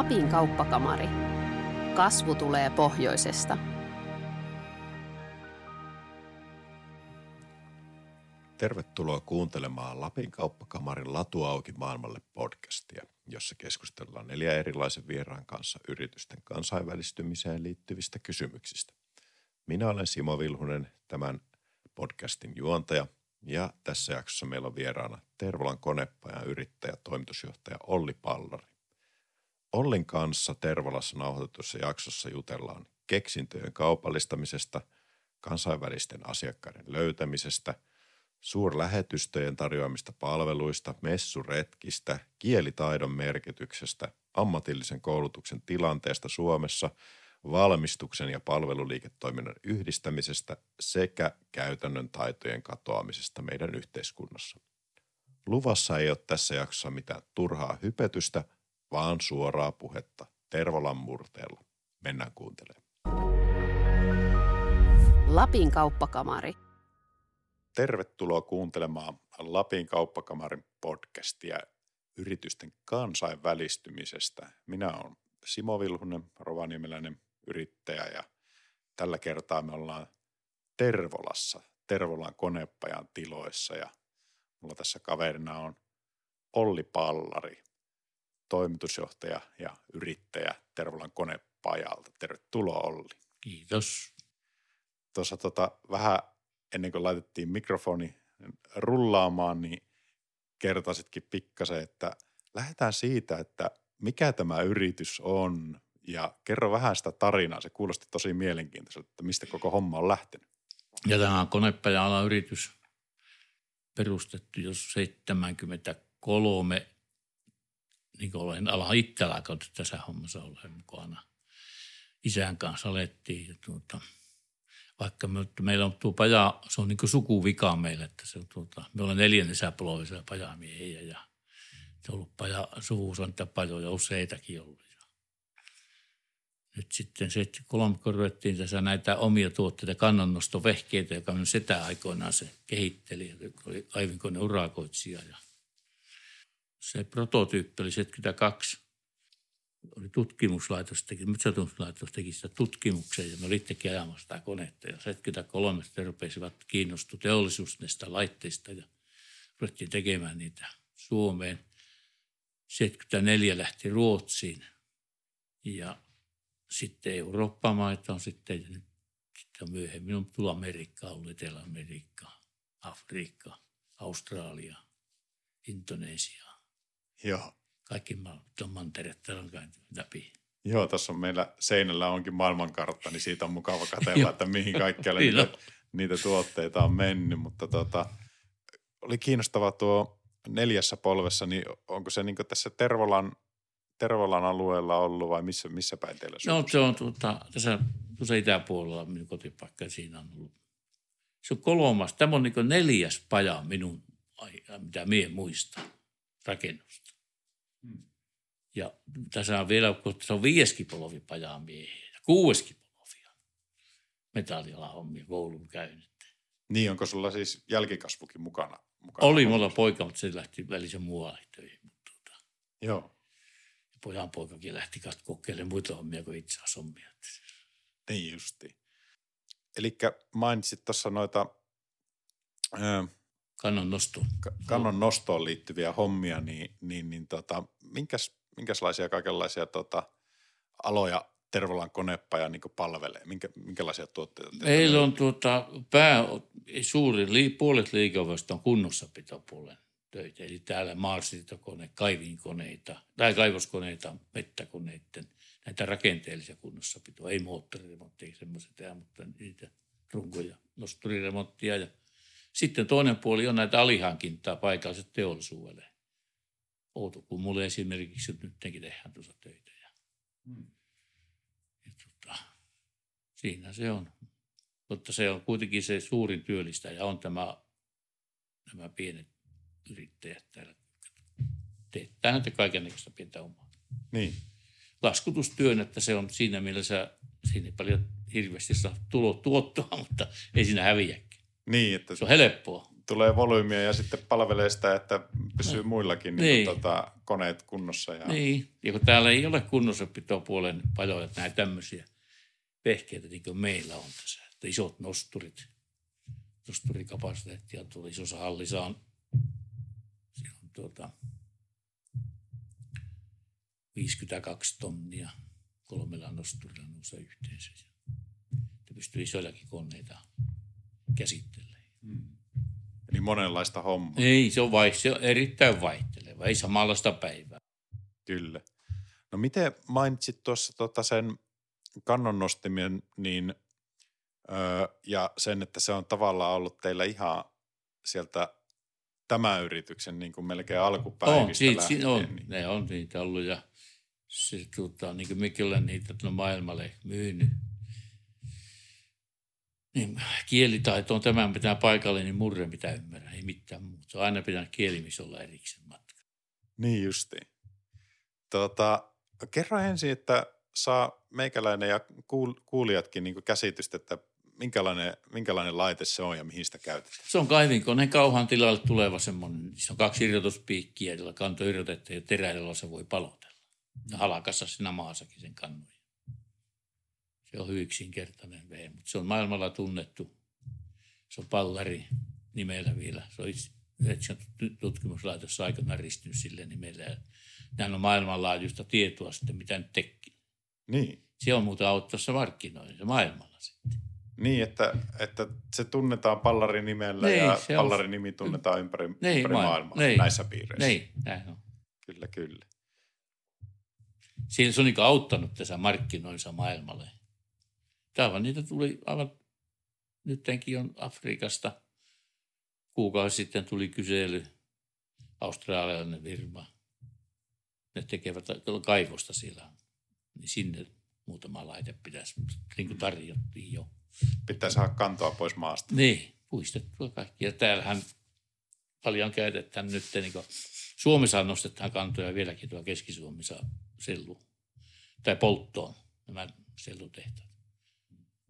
Lapin kauppakamari. Kasvu tulee pohjoisesta. Tervetuloa kuuntelemaan Lapin kauppakamarin Latu auki maailmalle podcastia, jossa keskustellaan neljä erilaisen vieraan kanssa yritysten kansainvälistymiseen liittyvistä kysymyksistä. Minä olen Simo Vilhunen, tämän podcastin juontaja, ja tässä jaksossa meillä on vieraana Tervolan konepajan yrittäjä, toimitusjohtaja Olli Pallari. Ollin kanssa Tervolassa nauhoitetussa jaksossa jutellaan keksintöjen kaupallistamisesta, kansainvälisten asiakkaiden löytämisestä, suurlähetystöjen tarjoamista palveluista, messuretkistä, kielitaidon merkityksestä, ammatillisen koulutuksen tilanteesta Suomessa, valmistuksen ja palveluliiketoiminnan yhdistämisestä sekä käytännön taitojen katoamisesta meidän yhteiskunnassa. Luvassa ei ole tässä jaksossa mitään turhaa hypetystä – vaan suoraa puhetta Tervolan murteella. Mennään kuuntelemaan. Lapin kauppakamari. Tervetuloa kuuntelemaan Lapin kauppakamarin podcastia yritysten kansainvälistymisestä. Minä olen Simo Vilhunen, rovaniemeläinen yrittäjä ja tällä kertaa me ollaan Tervolassa, Tervolan konepajan tiloissa ja mulla tässä kaverina on Olli Pallari, toimitusjohtaja ja yrittäjä Tervolan konepajalta. Tervetuloa Olli. Kiitos. Tuossa tota, vähän ennen kuin laitettiin mikrofoni rullaamaan, niin kertaisitkin pikkasen, että lähdetään siitä, että mikä tämä yritys on ja kerro vähän sitä tarinaa. Se kuulosti tosi mielenkiintoiselta, että mistä koko homma on lähtenyt. Ja tämä on konepaja yritys perustettu jo 73 niin olen ala itse alkanut tässä hommassa olla mukana. Isän kanssa alettiin ja tuota, vaikka me, meillä on tuo paja, se on niin sukuvika meille, että se on tuota, me ollaan neljännesäpoloisia pajamiehiä ja se on ollut paja, suvuus on niitä pajoja useitakin ollut. Ja nyt sitten se, kolme ruvettiin tässä näitä omia tuotteita, kannonnostovehkeitä, joka minun setä aikoinaan se kehitteli, joka oli kaivinkone urakoitsija ja – se prototyyppi oli 72. Oli tutkimuslaitos, teki, tutkimuslaitos teki sitä tutkimuksen ja me olittekin ajamassa sitä konetta. Ja 73 sitten rupesivat kiinnostua teollisuus näistä laitteista ja ruvettiin tekemään niitä Suomeen. 74 lähti Ruotsiin ja sitten Eurooppa-maita on sitten, sitten myöhemmin on tullut Amerikkaa, ollut Etelä-Amerikka, Afrikka, Australia, Indonesia. Joo. Kaikki mantereet on käynyt läpi. Joo, tässä on meillä seinällä onkin maailmankartta, niin siitä on mukava katsella, että mihin kaikkialle niitä, niitä tuotteita on mennyt. Mutta tota, oli kiinnostava tuo neljässä polvessa, niin onko se niin tässä Tervolan, Tervolan alueella ollut vai missä, missä päin teillä No se on tuota, tässä, tuossa itäpuolella minun kotipaikka siinä on ollut. Se on kolmas, tämä on niin neljäs paja minun, mitä minä muistan, rakennusta. Ja tässä on vielä, kun se on viieskin polvi pajamiehiä ja kuueskin polvia metallialan hommia koulun käynyt. Niin, onko sulla siis jälkikasvukin mukana? mukana Oli mulla poika, mutta se lähti välisen muualle töihin. Tuota. Joo. Ja pojan poikakin lähti kokeilemaan muita hommia kuin itse asiassa hommia. Niin justi. Eli mainitsit tuossa noita kannon nostoon. Kannon nostoon liittyviä hommia, niin, niin, niin tota, minkäs, minkälaisia kaikenlaisia tota, aloja Tervolan konepaja niin palvelee? Minkä, minkälaisia tuotteita? Meillä on tuota, pää, suuri, li, puolet liikevaihdosta on kunnossapitopuolen töitä. Eli täällä maarsiitokone, kaivinkoneita, tai kaivoskoneita, mettäkoneiden, näitä rakenteellisia kunnossapitoa, ei moottoriremontteja, semmoisia mutta niitä runkoja, nosturiremonttia ja – sitten toinen puoli on näitä alihankintaa paikalliset teollisuudelle. Outokummulle esimerkiksi nyt nekin tehdään tuossa töitä. Ja, hmm. ja tota, siinä se on. Mutta se on kuitenkin se suurin työllistäjä on tämä, nämä pienet yrittäjät täällä. Teettää näitä kaikenlaista pientä omaa. Niin. Laskutustyön, että se on siinä mielessä, siinä ei paljon hirveästi saa tulo tuottoa, mutta ei siinä häviä. Niin, että se on helppoa. Tulee volyymiä ja sitten palvelee sitä, että pysyy muillakin niin. Niin. tota, koneet kunnossa. Ja... Niin, ja kun täällä ei ole kunnossapitopuolen paljon että näitä tämmöisiä vehkeitä, niin kuin meillä on tässä. Että isot nosturit, nosturikapasiteettia tuli isossa hallissa on, siellä on tuota 52 tonnia kolmella nosturilla nousee yhteensä. Ja pystyy isoillakin koneita käsittelemään. Eli monenlaista hommaa. Ei, se on, vai, se on erittäin vaihteleva, ei samanlaista päivää. Kyllä. No miten mainitsit tuossa tota sen kannonnostimien niin, öö, ja sen, että se on tavallaan ollut teillä ihan sieltä tämän yrityksen niin kuin melkein alkupäivistä On, siitä, lähtien. on, niin. ne on niitä ollut ja se, tota, niin kuin ollaan niitä tuonne maailmalle myynyt. Niin, kielitaito on tämän pitää paikalle, niin murre pitää ymmärrä, ei mitään muuta. Se on aina pitää kieli, missä olla erikseen matka. Niin justiin. Tota, kerro ensin, että saa meikäläinen ja kuul- kuulijatkin niin käsitystä, että minkälainen, minkälainen laite se on ja mihin sitä käytetään. Se on kaivinkoneen kauhan tilalle tuleva semmoinen, se on kaksi irrotuspiikkiä, jolla kanto irrotettu ja terä, jolla se voi palotella. Ja halakassa siinä maassakin sen kannoja. Se on hyvin yksinkertainen vee, mutta se on maailmalla tunnettu. Se on pallari nimellä vielä. Se on itse tutkimuslaitos aikana ristynyt sille nimellä. Nämä on maailmanlaajuista tietoa sitten, mitä nyt tekee. Niin. Se on muuten auttamassa markkinoinnissa maailmalla sitten. Niin, että, että se tunnetaan pallarin nimellä Niin, ja pallarin nimi tunnetaan ympäri, Niin, ympäri maailma- maailmaa niin. näissä piireissä. Niin, näin on. Kyllä, kyllä. Siinä se on niin auttanut tässä markkinoissa maailmalle. Aivan niitä tuli aivan, nytkin on Afrikasta. Kuukausi sitten tuli kysely, australialainen firma. Ne tekevät kaivosta siellä. Niin sinne muutama laite pitäisi, niin kuin tarjottiin jo. Pitää saada kantoa pois maasta. Niin, puistettua kaikki. Ja täällähän paljon käytetään nyt, niin kuin, Suomessa nostetaan kantoja vieläkin tuolla Keski-Suomessa sellu, tai polttoon nämä sellutehtaat.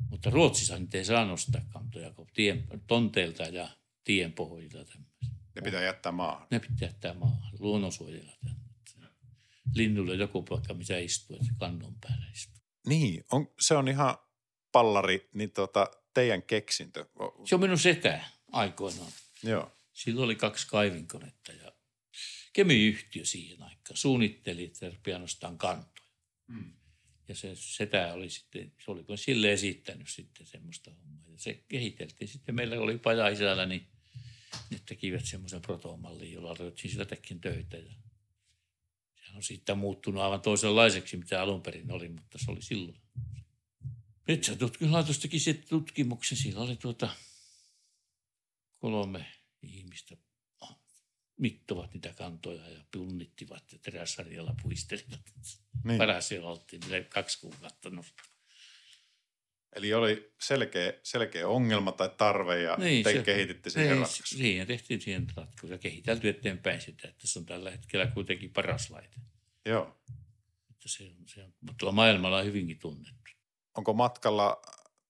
Mutta Ruotsissa nyt ei saa nostaa kantoja tien, tonteilta ja tien pohjilta. tämmöisiä. Ne pitää jättää maahan. Ne pitää jättää maahan, luonnonsuojella. Linnulle joku paikka, missä istuu, että kannon päällä istuu. Niin, on, se on ihan pallari, niin tota, teidän keksintö. Se on minun setä aikoinaan. joo. Silloin oli kaksi kaivinkonetta ja kemiyhtiö siihen aikaan suunnitteli, että pianostaan kantoja. Mm. Ja se setä oli sitten, se oli sille esittänyt sitten semmoista hommaa. Ja se kehiteltiin. Sitten meillä oli paja isällä, niin ne tekivät semmoisen protomallin, jolla ruvettiin sillä tekin töitä. Ja sehän on sitten muuttunut aivan toisenlaiseksi, mitä alun perin oli, mutta se oli silloin. Nyt se tutkimuslaitos teki sitten tutkimuksen. Siinä oli tuota kolme ihmistä mittovat niitä kantoja ja punnittivat ja teräsarjalla puistelivat. Niin. Paras siellä oltiin vielä kaksi kuukautta nostaa. Eli oli selkeä, selkeä ongelma tai tarve ja niin, te se- kehititte siihen Ei, ratkaisun. Siihen tehtiin siihen ratkaisu ja kehitelty eteenpäin sitä, että se on tällä hetkellä kuitenkin paras laite. Joo. Että se on, se on, mutta tuolla maailmalla on hyvinkin tunnettu. Onko matkalla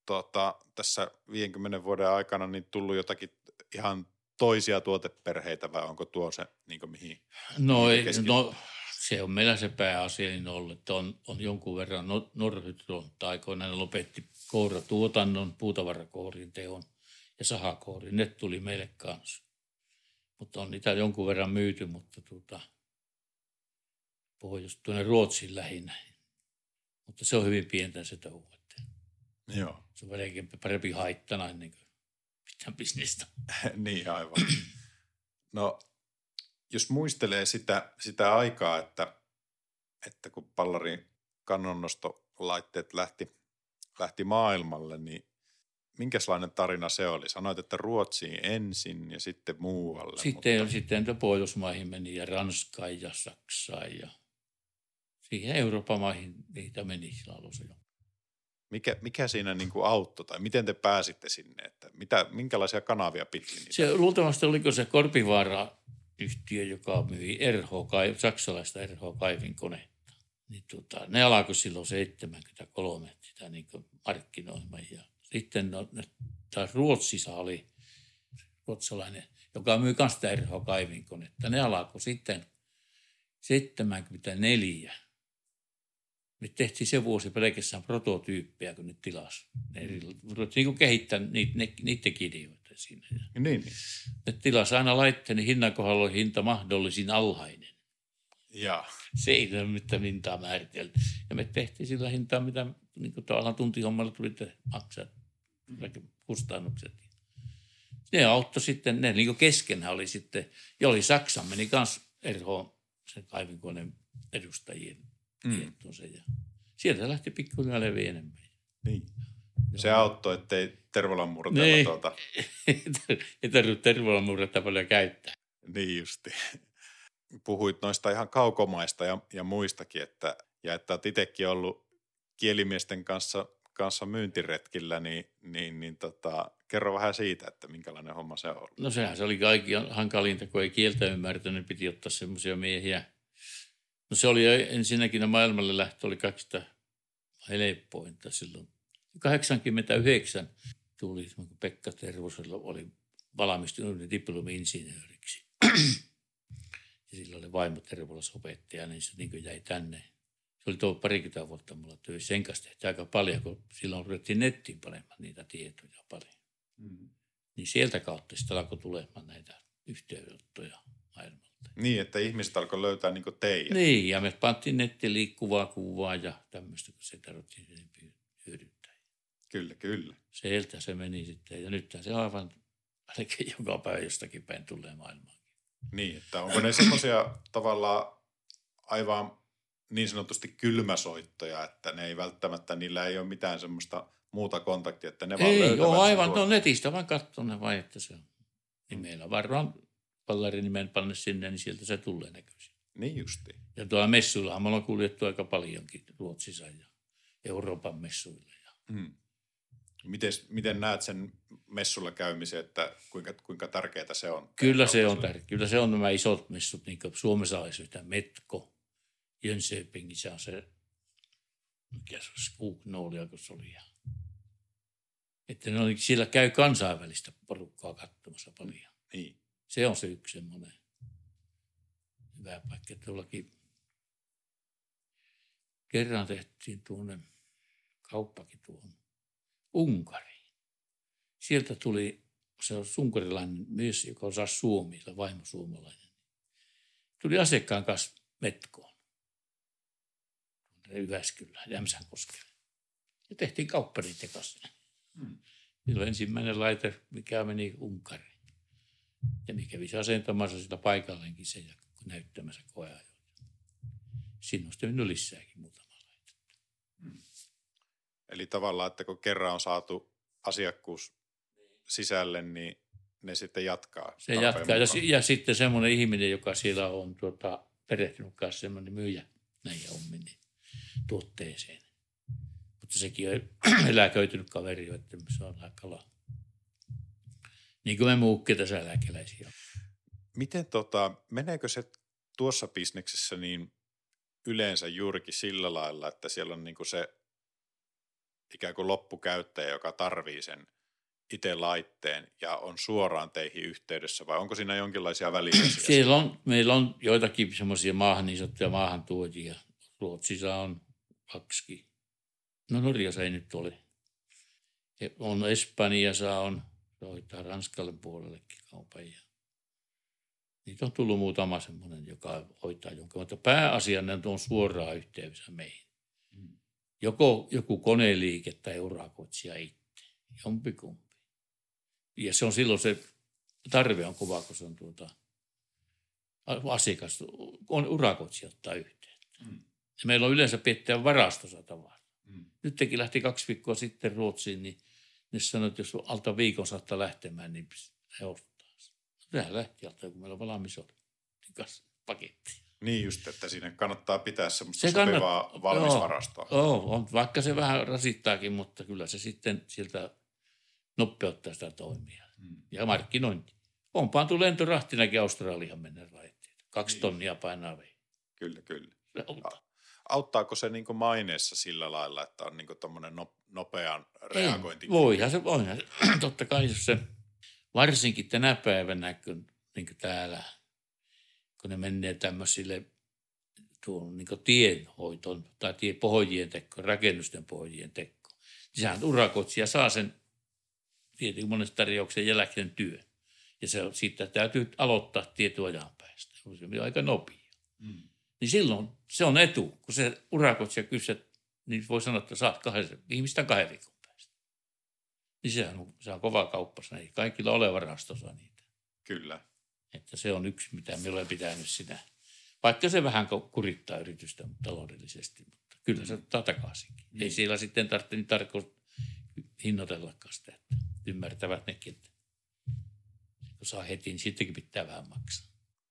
tota, tässä 50 vuoden aikana niin tullut jotakin ihan toisia tuoteperheitä vai onko tuo se, niin kuin mihin? No, Mihin ei, no se on meillä se pääasiallinen ollut, että on, on jonkun verran no, Norhydro aikoinaan lopetti kouratuotannon, puutavarakoorin teon ja sahakoorin. Ne tuli meille kanssa. Mutta on niitä jonkun verran myyty, mutta tuota, pohjois tuonne Ruotsiin lähinnä. Mutta se on hyvin pientä se touhu. että Joo. Se on melkein parempi haittana ennen kuin mitään bisnestä. niin aivan. No, jos muistelee sitä, sitä aikaa, että, että kun pallarin kannonnostolaitteet lähti, lähti maailmalle, niin minkälainen tarina se oli? Sanoit, että Ruotsiin ensin ja sitten muualle. Sitten, mutta, sitten Pohjoismaihin meni ja Ranskaan ja Saksaan ja siihen Euroopan maihin niitä meni sillä alussa jo. Mikä, mikä siinä niin kuin auttoi tai miten te pääsitte sinne? Että mitä, minkälaisia kanavia pitkin? Se luultavasti oliko se Korpivaara-yhtiö, joka myi RH, saksalaista RH-kaivinkonetta. Niin tota, ne alkoi silloin 73 sitä niin markkinoimaan. Ja sitten no, taas Ruotsissa oli, ruotsalainen, joka myy myös sitä Erho kaivinkonetta. Ne alkoi sitten 74. Me tehtiin se vuosi pelkästään prototyyppejä, kun ne tilas. Ne ruvettiin niin kehittää niitä, ne, niiden ideoita siinä. Niin, niin. Ne tilas aina laitteen, niin hinnan kohdalla oli hinta mahdollisin alhainen. Ja. Se ei ole mitään hintaa määritelty. Ja me tehtiin sillä hintaa, mitä niin kuin tuolla tuntihommalla tuli maksaa kustannukset. Ne auttoi sitten, ne niin keskenään oli sitten, ja oli Saksan, meni kanssa Erho, sen kaivinkoneen edustajien mm. se. Ja sieltä lähti pikkuhiljaa leviä enemmän. Niin. Se Joo. auttoi, ettei Tervolan murteella niin. tuota... ei tarvitse Tervolan murretta paljon käyttää. Niin justi. Puhuit noista ihan kaukomaista ja, ja muistakin, että, ja että olet itsekin ollut kielimiesten kanssa, kanssa myyntiretkillä, niin, niin, niin tota, kerro vähän siitä, että minkälainen homma se on No sehän se oli kaikki hankalinta, kun ei kieltä ymmärtänyt, niin piti ottaa semmoisia miehiä. No se oli ensinnäkin, no maailmalle lähtö oli kaikista helppointa silloin. 89 tuli, kun Pekka Tervosella oli valmistunut diplomi-insinööriksi. ja sillä oli vaimo Tervolassa opettaja, niin se niin jäi tänne se oli tuo parikymmentä vuotta mulla töissä. Sen kanssa tehtiin aika paljon, kun silloin ruvettiin nettiin panemaan niitä tietoja paljon. Mm. Niin sieltä kautta sitten alkoi tulemaan näitä yhteydenottoja maailmalta. Niin, että ihmiset alkoi löytää niin teidän. Niin, ja me pantiin nettiin liikkuvaa kuvaa ja tämmöistä, kun se tarvittiin hyödyntää. Kyllä, kyllä. Sieltä se meni sitten, ja nyt se aivan ainakin joka päivä jostakin päin tulee maailmaan. Niin, että onko ne semmoisia tavallaan aivan niin sanotusti kylmäsoittoja, että ne ei välttämättä, niillä ei ole mitään semmoista muuta kontaktia, että ne vaan Ei, joo, aivan, no netistä vaan katsoo ne vai, että se on. Niin meillä varmaan nimen panne sinne, niin sieltä se tulee näköisin. Niin justi. Ja tuolla messuilla me ollaan kuljettu aika paljonkin Ruotsissa ja Euroopan messuilla. Ja. Mm. Mites, miten näet sen messulla käymisen, että kuinka, kuinka tärkeää se on? Kyllä se on tärkeää. Kyllä se on nämä isot messut, niin kuin Suomessa olisi Metko, Jönköpingissä on se, mikä se olisi, Kuuknoolia, kun se oli. Että ne oli, siellä käy kansainvälistä porukkaa katsomassa paljon. Niin. Se on se yksi semmoinen hyvä paikka. Tuollakin kerran tehtiin tuonne kauppakin tuohon Unkariin. Sieltä tuli, se on sunkarilainen mies, joka osaa suomia, vaimo suomalainen. Tuli asiakkaan kanssa metkoon. Jyväskylään, Jämsänkoskelle. Ja tehtiin kauppa niiden kanssa. Hmm. Silloin ensimmäinen laite, mikä meni Unkariin. Ja mikä kävisi asentamassa sitä paikalleenkin se ja näyttämässä koeajoita. Siinä on sitten lisääkin muutama laite. Hmm. Eli tavallaan, että kun kerran on saatu asiakkuus sisälle, niin ne sitten jatkaa. Se jatkaa. Ja, ja, sitten semmoinen ihminen, joka siellä on tuota, perehtynyt kanssa, semmoinen myyjä näihin hommiin, niin tuotteeseen. Mutta sekin on eläköitynyt kaveri, että se on kala. Niin kuin me muukin tässä eläkeläisiä. Miten tota, meneekö se tuossa bisneksessä niin yleensä juurikin sillä lailla, että siellä on niinku se ikään kuin loppukäyttäjä, joka tarvii sen itse laitteen ja on suoraan teihin yhteydessä vai onko siinä jonkinlaisia välillisiä? Siellä on, meillä on joitakin semmoisia maahan, niin sanottuja maahantuojia. Ruotsissa on kaksi. No Norjassa ei nyt ole. On Espanjassa on, hoitaa Ranskalle puolellekin kaupan. Ja niitä on tullut muutama semmoinen, joka hoitaa jonkin, mutta pääasiassa ne on suoraan yhteydessä meihin. Mm. Joko joku koneliike tai urakoitsija itse, jompikumpi. Ja se on silloin se tarve on kova, kun se on tuota, asiakas, on urakoitsija ottaa yhteyttä. Mm. Ja meillä on yleensä pitää varastossa tavaraa. Mm. Nyt teki lähti kaksi viikkoa sitten Ruotsiin, niin ne sanoi, että jos alta viikon saattaa lähtemään, niin he ottaa. Sehän lähti alta, kun meillä on valmis oli. paketti. Niin just, että siinä kannattaa pitää semmoista se sopivaa kannat, valmisvarastoa. Joo, joo on, vaikka se vähän rasittaakin, mutta kyllä se sitten sieltä nopeuttaa sitä toimia. Hmm. Ja markkinointi. On pantu lentorahtinakin Australian mennä raitteita. Kaksi niin. tonnia painaa vei. Kyllä, kyllä. Auttaako se niin maineessa sillä lailla, että on niin tuommoinen nopean reagointi? Voihan se, voihan se. Totta kai jos se varsinkin tänä päivänä, kun niin täällä, kun ne menee tämmöisille tuon niin tienhoitoon tai tie, pohjien tekko, rakennusten pohjien tekko. Niin sehän urakoitsija saa sen tietenkin monesta tarjouksen jälkeen työn. Ja se, siitä täytyy aloittaa tietoajan päästä. Se on aika nopea. Mm. Niin silloin se on etu, kun se urakoitsija kysyy, niin voi sanoa, että saat kahden, ihmistä kahden viikon päästä. Niin sehän on, se on kova kauppa. Ei kaikilla ole varastossa niitä. Kyllä. Että se on yksi, mitä me olen pitänyt sitä. Vaikka se vähän kurittaa yritystä taloudellisesti, mutta kyllä se ottaa takaisinkin. Niin. Ei siellä sitten tarvitse niin tarkoin hinnoitellakaan sitä, että ymmärtävät nekin, että kun saa heti, niin sittenkin pitää vähän maksaa.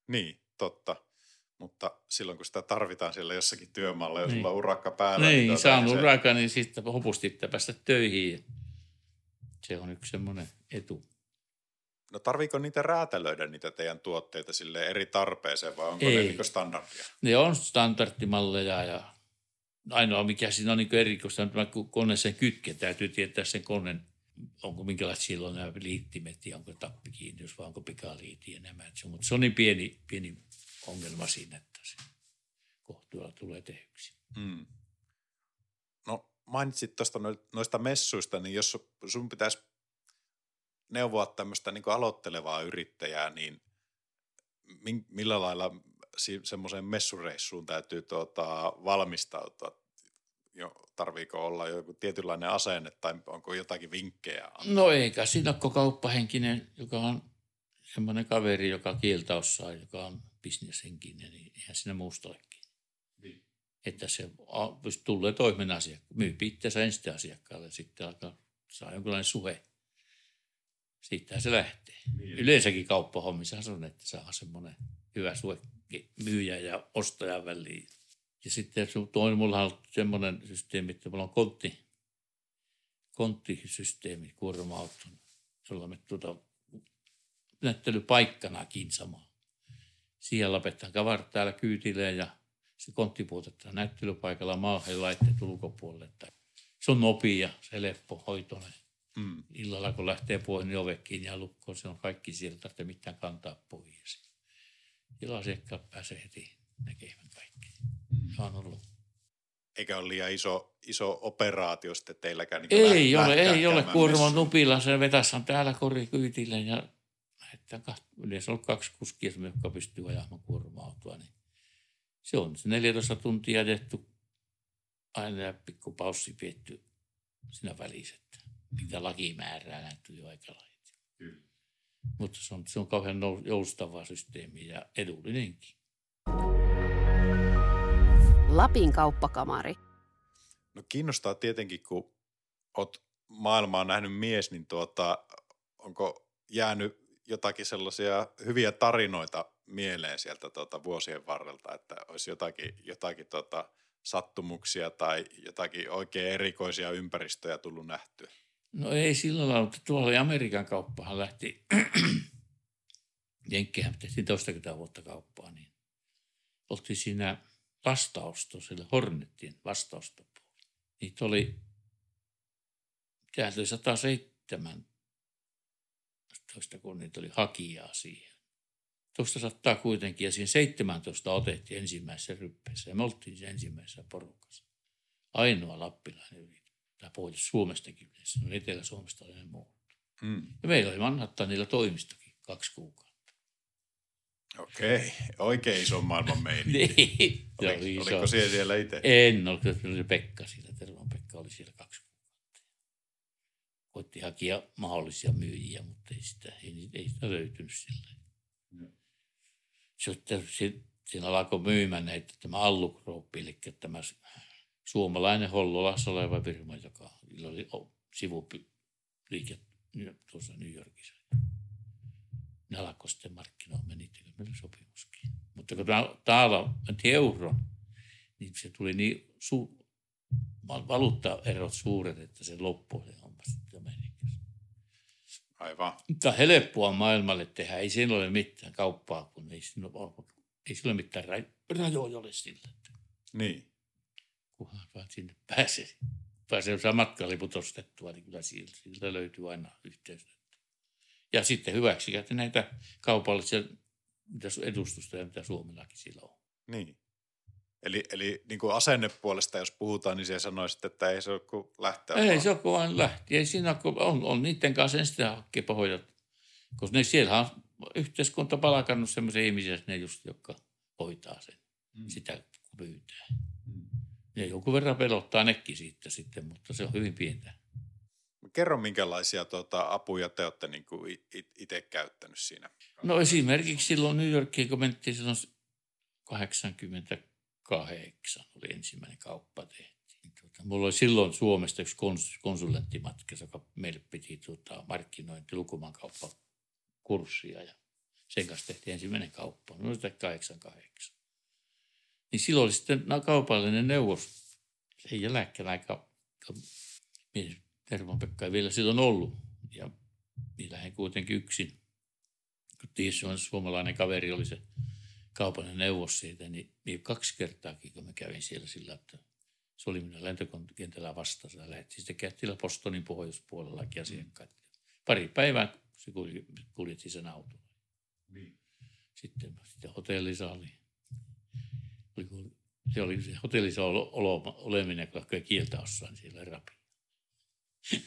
Niin, totta. Mutta silloin kun sitä tarvitaan siellä jossakin työmaalla, jos niin. sulla on urakka päällä. Niin, niin saan se... urakka, niin sitten hopusti päästä töihin. Se on yksi semmoinen etu. No tarviiko niitä räätälöidä niitä teidän tuotteita sille eri tarpeeseen vai onko Ei. ne niin standardia? Ne on standardimalleja ja ainoa mikä siinä on niin erikoista, että kun kone sen kytke, täytyy tietää sen koneen, onko minkälaiset silloin nämä liittimet ja onko tappi kiinni, vai onko pikaliiti ja nämä. Mutta se on niin pieni, pieni ongelma siinä, että se kohtuulla tulee tehdyksi. Hmm. No mainitsit tuosta noista messuista, niin jos sun pitäisi neuvoa tämmöistä niin aloittelevaa yrittäjää, niin millä lailla semmoiseen messureissuun täytyy tuota, valmistautua? Jo, tarviiko olla joku tietynlainen asenne tai onko jotakin vinkkejä? Antaa? No eikä siinä kauppahenkinen, joka on semmoinen kaveri, joka kieltä osaa, joka on bisneshenkinen, niin eihän siinä muusta. Niin. Että se tulee toimen asiakkaan, myy pitteensä ensin asiakkaalle, sitten alkaa saa jonkinlainen suhe siitä se lähtee. Niin. Yleensäkin kauppahommissa on, että saa semmoinen hyvä suhe myyjä ja ostajan väliin. Ja sitten toinen, mulla on semmoinen systeemi, että mulla on kontti, konttisysteemi kuorma-auton. Sulla on tuota, näyttelypaikkanakin sama. Siellä lopetetaan kavarat täällä kyytileen ja se kontti puutetaan näyttelypaikalla maahan ja laitteet ulkopuolelle. Se on nopea, se helppo, hoitoinen. Mm. Illalla kun lähtee pois, niin ove kiinni ja lukkoon, se on kaikki sieltä, että mitään kantaa pois. Ja asiakkaat pääsee heti näkemään kaikki. Mm. Se on ollut. Eikä ole liian iso, iso operaatio sitten teilläkään? Niin ei ole, ei ole. Kuorman nupilla se vetässä on täällä korikyytille ja että yleensä on kaksi kuskia, jotka pystyy ajamaan kuorma-autoa. Niin se on se 14 tuntia ajettu aina ja pikku paussi pietty siinä välissä mitä laki määrää näyttää aika lailla. Mutta se on, se on kauhean joustava systeemi ja edullinenkin. Lapin kauppakamari. No kiinnostaa tietenkin, kun olet maailmaa nähnyt mies, niin tuota, onko jäänyt jotakin sellaisia hyviä tarinoita mieleen sieltä tuota vuosien varrelta, että olisi jotakin, jotakin tuota sattumuksia tai jotakin oikein erikoisia ympäristöjä tullut nähtyä? No ei sillä lailla, mutta tuolla Amerikan kauppahan lähti, Jenkkeihän tehtiin toistakymmentä vuotta kauppaa, niin oltiin siinä vastausto, sille Hornettien vastaustopuolella. Niitä oli, täältä oli 107 toista kun niitä oli hakijaa siihen. Tuosta sattaa kuitenkin, ja siinä 17 otettiin ensimmäisessä ryppeessä, ja me oltiin se ensimmäisessä porukassa. Ainoa lappilainen yritys tai pohjois Suomestakin, se on Etelä-Suomesta oli muut. Mm. Ja meillä oli Manhattanilla toimistokin kaksi kuukautta. Okei, oikein iso maailman meininki. niin, Oliko, oliko siellä siellä itse? En ollut, se oli Pekka siellä, Tervon Pekka oli siellä kaksi. Koitti hakea mahdollisia myyjiä, mutta ei sitä, ei, ei sitä löytynyt sillä. Mm. Sitten siinä alkoi myymään näitä tämä Allukrooppi, eli tämä suomalainen Hollolassa oleva firma, joka oli sivuliike tuossa New Yorkissa. Ne alkoi sitten markkinoimaan niitä, meillä sopimuskin. Mutta kun täällä euron, niin se tuli niin su- valuuttaerot suuret, että se loppui se sitten Amerikassa. Aivan. Mutta helppoa maailmalle tehdä. Ei siinä ole mitään kauppaa, kun ei siinä ole, ei sillä ole mitään rajoja ole sillä. Niin kunhan vaan sinne pääsee. Pääsee saa matkaliput ostettua, niin kyllä sieltä löytyy aina yhteys. Ja sitten hyväksikäytti näitä kaupallisia mitä edustusta ja mitä Suomellakin silloin on. Niin. Eli, eli niin kuin asennepuolesta, jos puhutaan, niin se sanoisit, että ei se ole kuin lähteä Ei vaan. se ole kuin vain lähti. Ei siinä kun on, on niiden kanssa en sitä hakkea hoidat. Koska ne siellä on yhteiskunta palakannut sellaisia ihmisiä, ne just, jotka hoitaa sen. Mm. Sitä pyytää. Ja joku verran pelottaa nekin siitä sitten, mutta se on hyvin pientä. Kerro, minkälaisia tuota, apuja te olette niin kuin itse käyttänyt siinä. No esimerkiksi silloin New Yorkiin, kun mentiin silloin 88 oli ensimmäinen kauppa tehtiin. Tuota, mulla oli silloin Suomesta yksi kons, konsulenttimatka, joka meille piti tuota, markkinointi lukumaankauppa kurssia ja sen kanssa tehtiin ensimmäinen kauppa. No sitä 88. Niin silloin oli sitten kaupallinen neuvos. Sen jälkeen aika, Tervon Pekka ei vielä silloin ollut. Ja niin lähdin kuitenkin yksin. Tiesi, suomalainen kaveri oli se kaupallinen neuvos siitä, niin, niin kaksi kertaakin, kun mä kävin siellä sillä, että se oli minä lentokentällä vastassa ja lähdettiin sitten kättillä Postonin pohjoispuolellakin asiakkaat. Pari päivää se kuljetti sen auton. Niin. Sitten, sitten hotellissa oli, oli, se oli se hotellissa olo, olo, oleminen, kun kieltä osaan siellä rapi.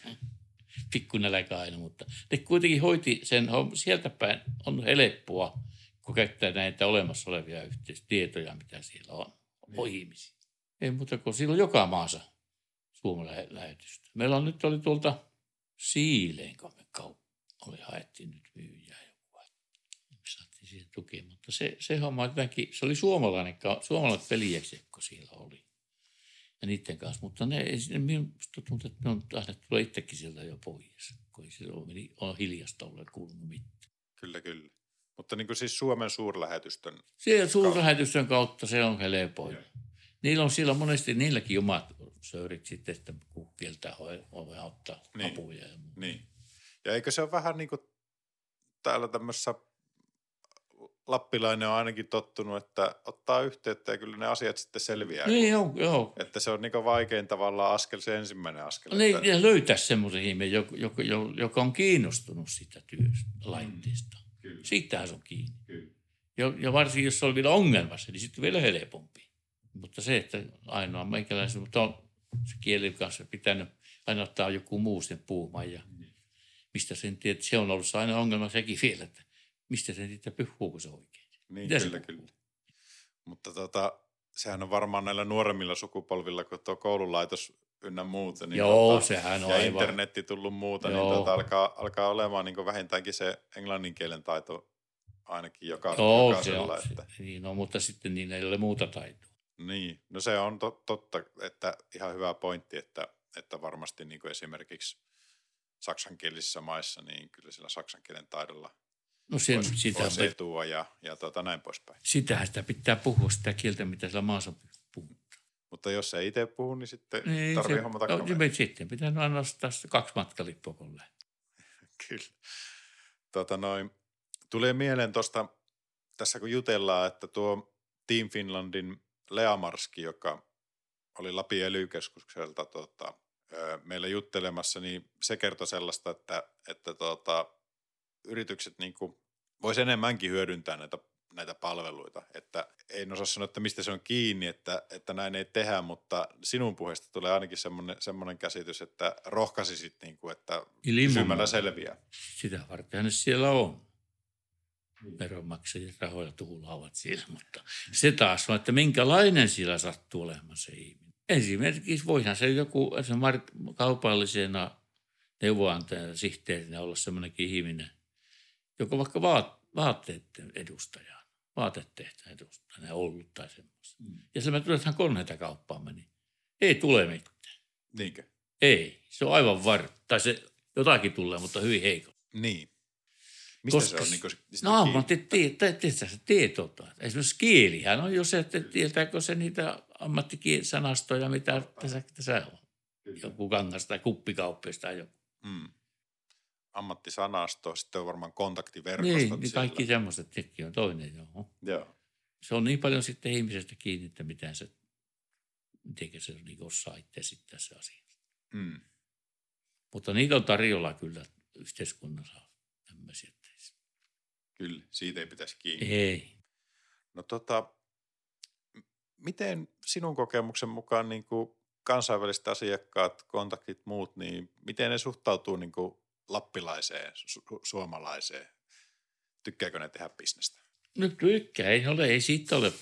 Pikku nälkä aina, mutta ne kuitenkin hoiti sen, sieltä päin on helppoa, kun käyttää näitä olemassa olevia yhteistietoja, mitä siellä on, on ihmisiä. Ei muuta kuin silloin joka maassa Suomen lähetystä. Meillä on nyt oli tuolta Siileen, kun me kaup- oli haettiin nyt myyjää joku. Me saatiin siihen tukea, mutta se, se homma jotenkin, se oli suomalainen, suomalaiset peliäksi, kun siellä oli. Ja niiden kanssa, mutta ne, ne minusta tuntuu, että ne on tahdet tulla itsekin sieltä jo pois, kun ei se ole, on hiljasta ole kuulunut mitään. Kyllä, kyllä. Mutta niin kuin siis Suomen suurlähetystön. Siellä suurlähetystön kautta se on helpoin. Niillä on siellä monesti niilläkin omat söyrit sitten, että kun kieltää voi auttaa Niin. apuja. Ja muuta. Niin. Ja eikö se ole vähän niin kuin täällä tämmöisessä lappilainen on ainakin tottunut, että ottaa yhteyttä ja kyllä ne asiat sitten selviää. Niin, kun- joo, joo. Että se on niin vaikein tavallaan askel, se ensimmäinen askel. Niin, että, ja löytää semmoisen ihmisen, joka, joka, joka on kiinnostunut sitä työstä, laitteesta. Kyllä. Siitähän se on kiinni. Kyllä. Ja, ja varsinkin, jos se on vielä ongelmassa, niin sitten vielä helpompi. Mutta se, että ainoa meikäläisen, mutta on se kieli kanssa pitänyt aina ottaa joku muu sen puhumaan ja mistä sen tiedät, se on ollut se aina ongelma sekin vielä, että mistä sen sitten puhuuko se oikein. Niin, Mitä kyllä, kyllä. Mutta tota, sehän on varmaan näillä nuoremmilla sukupolvilla, kun tuo koululaitos ynnä muuta. Niin Joo, tota, sehän on ja aivan. internetti tullut muuta, Joo. niin tota, alkaa, alkaa olemaan niin vähintäänkin se englannin kielen taito ainakin joka, Joo, se jokaisella. on. että, Se, niin on, mutta sitten niillä ei ole muuta taitoa. Niin, no se on tot, totta, että ihan hyvä pointti, että, että varmasti niin kuin esimerkiksi saksankielisissä maissa, niin kyllä sillä saksan kielen taidolla No sen, olisi, sitä, olisi etua ja, ja tota, näin poispäin. sitähän sitä pitää puhua, sitä kieltä, mitä sillä maassa puhutaan. Mutta jos ei itse puhu, niin sitten Niin, tarvii se, hommata no, niin sitten pitää aina ostaa kaksi matkalippua lähtee. Kyllä. Tota noin, tulee mieleen tuosta, tässä kun jutellaan, että tuo Team Finlandin Lea Marski, joka oli Lapin ely tota, meillä juttelemassa, niin se kertoi sellaista, että, että tota, yritykset niin voisi enemmänkin hyödyntää näitä, näitä palveluita. Että en osaa sanoa, että mistä se on kiinni, että, että näin ei tehdä, mutta sinun puheesta tulee ainakin semmoinen, semmoinen käsitys, että rohkaisisit, niin kuin, että kysymällä selviää. Sitä varten siellä on. Veronmaksajien rahoja tuhlaavat siellä, mutta se taas on, että minkälainen siellä sattuu olemaan se ihminen. Esimerkiksi voihan se joku se mark- kaupallisena neuvonantajana sihteerinä olla semmoinenkin ihminen, joka vaikka vaat, vaatteiden edustaja, vaatetehtäjän edustajana ollut tai semmoista. Ja se mä tulen, että hän koneita kauppaamaan, niin ei tule mitään. Niinkö? Ei, se on aivan var. Tai se jotakin tulee, mutta hyvin heikko. Niin. Mistä Koska se on niin kuin, No kiinni? ammatti, tietää se tietoa. Esimerkiksi kielihän on jo se, että tietääkö se niitä ammattisanastoja, mitä tässä, tässä on. Joku kangas tai kuppikauppias tai joku. Mm. Ammattisanasto, sitten on varmaan kontaktiverkostot Niin, niin kaikki semmoiset tekijät on toinen. Joo. Joo. Se on niin paljon sitten ihmisestä kiinni, että miten se, miten se niin osaa itse esittää se asia. Mm. Mutta niitä on tarjolla kyllä yhteiskunnassa tämmöisiä. Kyllä, siitä ei pitäisi kiinni. Ei. No tota, miten sinun kokemuksen mukaan niin kuin kansainväliset asiakkaat, kontaktit, muut, niin miten ne suhtautuu niin kuin lappilaiseen, su- suomalaiseen? Tykkääkö ne tehdä bisnestä? No tykkää, ei ole, ei siitä ole,